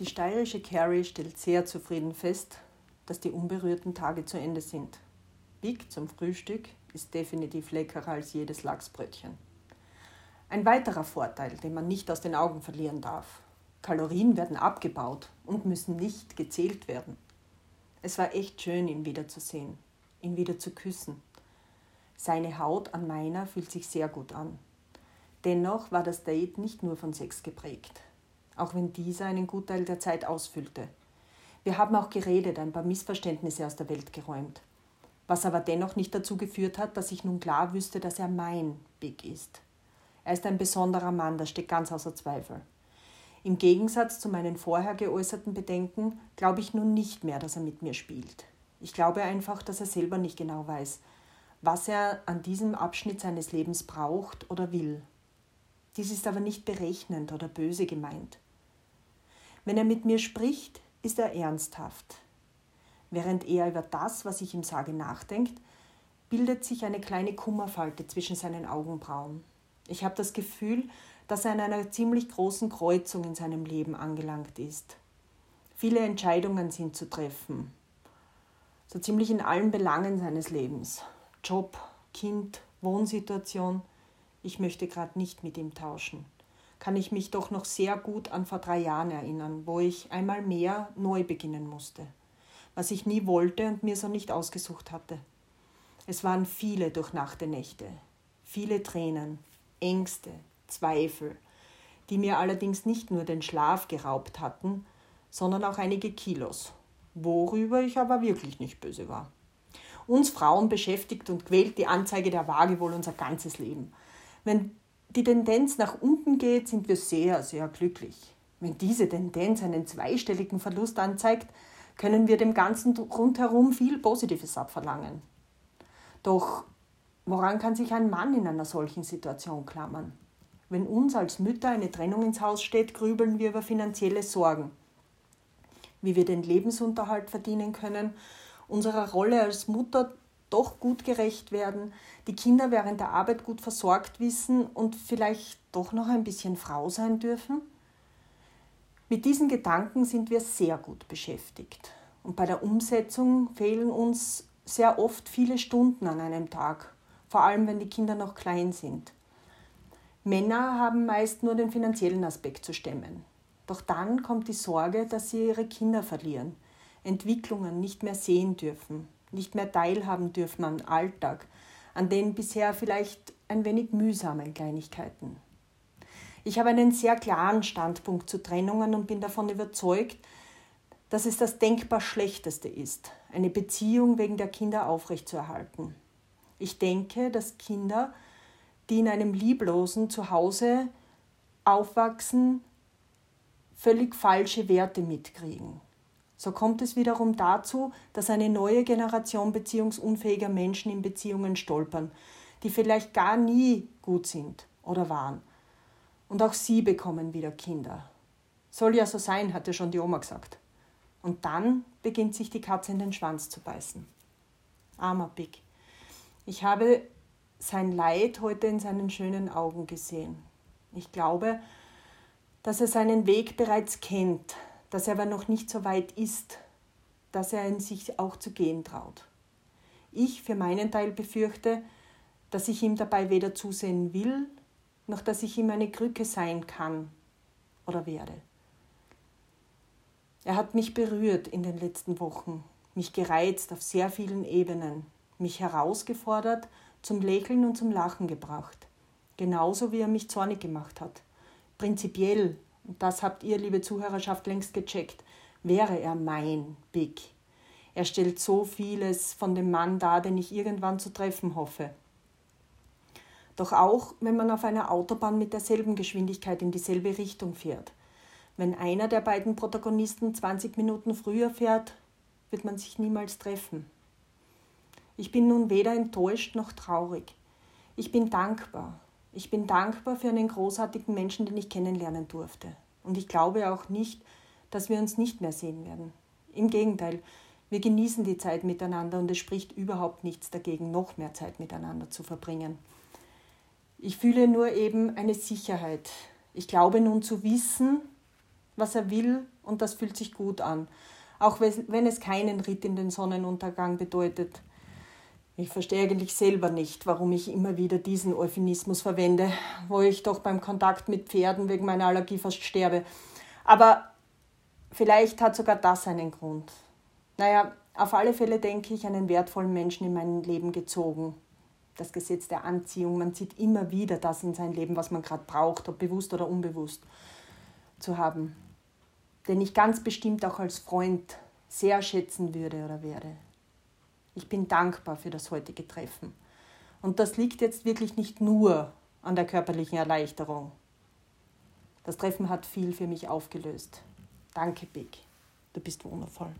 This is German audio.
Die steirische Carrie stellt sehr zufrieden fest, dass die unberührten Tage zu Ende sind. Big zum Frühstück ist definitiv leckerer als jedes Lachsbrötchen. Ein weiterer Vorteil, den man nicht aus den Augen verlieren darf. Kalorien werden abgebaut und müssen nicht gezählt werden. Es war echt schön, ihn wiederzusehen, ihn wieder zu küssen. Seine Haut an meiner fühlt sich sehr gut an. Dennoch war das Date nicht nur von Sex geprägt auch wenn dieser einen Gutteil der Zeit ausfüllte. Wir haben auch geredet, ein paar Missverständnisse aus der Welt geräumt. Was aber dennoch nicht dazu geführt hat, dass ich nun klar wüsste, dass er mein Big ist. Er ist ein besonderer Mann, das steht ganz außer Zweifel. Im Gegensatz zu meinen vorher geäußerten Bedenken glaube ich nun nicht mehr, dass er mit mir spielt. Ich glaube einfach, dass er selber nicht genau weiß, was er an diesem Abschnitt seines Lebens braucht oder will. Dies ist aber nicht berechnend oder böse gemeint. Wenn er mit mir spricht, ist er ernsthaft. Während er über das, was ich ihm sage, nachdenkt, bildet sich eine kleine Kummerfalte zwischen seinen Augenbrauen. Ich habe das Gefühl, dass er an einer ziemlich großen Kreuzung in seinem Leben angelangt ist. Viele Entscheidungen sind zu treffen, so ziemlich in allen Belangen seines Lebens. Job, Kind, Wohnsituation. Ich möchte gerade nicht mit ihm tauschen kann ich mich doch noch sehr gut an vor drei Jahren erinnern, wo ich einmal mehr neu beginnen musste, was ich nie wollte und mir so nicht ausgesucht hatte. Es waren viele durchnachte Nächte, viele Tränen, Ängste, Zweifel, die mir allerdings nicht nur den Schlaf geraubt hatten, sondern auch einige Kilos, worüber ich aber wirklich nicht böse war. Uns Frauen beschäftigt und quält die Anzeige der Waage wohl unser ganzes Leben. Wenn die Tendenz nach unten geht, sind wir sehr, sehr glücklich. Wenn diese Tendenz einen zweistelligen Verlust anzeigt, können wir dem Ganzen rundherum viel Positives abverlangen. Doch woran kann sich ein Mann in einer solchen Situation klammern? Wenn uns als Mütter eine Trennung ins Haus steht, grübeln wir über finanzielle Sorgen, wie wir den Lebensunterhalt verdienen können, unserer Rolle als Mutter doch gut gerecht werden, die Kinder während der Arbeit gut versorgt wissen und vielleicht doch noch ein bisschen Frau sein dürfen? Mit diesen Gedanken sind wir sehr gut beschäftigt. Und bei der Umsetzung fehlen uns sehr oft viele Stunden an einem Tag, vor allem wenn die Kinder noch klein sind. Männer haben meist nur den finanziellen Aspekt zu stemmen. Doch dann kommt die Sorge, dass sie ihre Kinder verlieren, Entwicklungen nicht mehr sehen dürfen, nicht mehr teilhaben dürfen am Alltag, an den bisher vielleicht ein wenig mühsamen Kleinigkeiten. Ich habe einen sehr klaren Standpunkt zu Trennungen und bin davon überzeugt, dass es das denkbar Schlechteste ist, eine Beziehung wegen der Kinder aufrechtzuerhalten. Ich denke, dass Kinder, die in einem lieblosen Zuhause aufwachsen, völlig falsche Werte mitkriegen. So kommt es wiederum dazu, dass eine neue Generation beziehungsunfähiger Menschen in Beziehungen stolpern, die vielleicht gar nie gut sind oder waren. Und auch sie bekommen wieder Kinder. Soll ja so sein, hatte schon die Oma gesagt. Und dann beginnt sich die Katze in den Schwanz zu beißen. Armer Big. Ich habe sein Leid heute in seinen schönen Augen gesehen. Ich glaube, dass er seinen Weg bereits kennt, dass er aber noch nicht so weit ist, dass er in sich auch zu gehen traut. Ich für meinen Teil befürchte, dass ich ihm dabei weder zusehen will, noch dass ich ihm eine Krücke sein kann oder werde. Er hat mich berührt in den letzten Wochen, mich gereizt auf sehr vielen Ebenen, mich herausgefordert, zum Lächeln und zum Lachen gebracht, genauso wie er mich zornig gemacht hat. Prinzipiell das habt ihr, liebe Zuhörerschaft, längst gecheckt, wäre er mein Big. Er stellt so vieles von dem Mann dar, den ich irgendwann zu treffen hoffe. Doch auch, wenn man auf einer Autobahn mit derselben Geschwindigkeit in dieselbe Richtung fährt. Wenn einer der beiden Protagonisten 20 Minuten früher fährt, wird man sich niemals treffen. Ich bin nun weder enttäuscht noch traurig. Ich bin dankbar, ich bin dankbar für einen großartigen Menschen, den ich kennenlernen durfte. Und ich glaube auch nicht, dass wir uns nicht mehr sehen werden. Im Gegenteil, wir genießen die Zeit miteinander und es spricht überhaupt nichts dagegen, noch mehr Zeit miteinander zu verbringen. Ich fühle nur eben eine Sicherheit. Ich glaube nun zu wissen, was er will und das fühlt sich gut an, auch wenn es keinen Ritt in den Sonnenuntergang bedeutet. Ich verstehe eigentlich selber nicht, warum ich immer wieder diesen Euphemismus verwende, wo ich doch beim Kontakt mit Pferden wegen meiner Allergie fast sterbe. Aber vielleicht hat sogar das einen Grund. Naja, auf alle Fälle denke ich einen wertvollen Menschen in mein Leben gezogen. Das Gesetz der Anziehung, man zieht immer wieder das in sein Leben, was man gerade braucht, ob bewusst oder unbewusst zu haben. Den ich ganz bestimmt auch als Freund sehr schätzen würde oder werde. Ich bin dankbar für das heutige Treffen. Und das liegt jetzt wirklich nicht nur an der körperlichen Erleichterung. Das Treffen hat viel für mich aufgelöst. Danke, Big. Du bist wundervoll.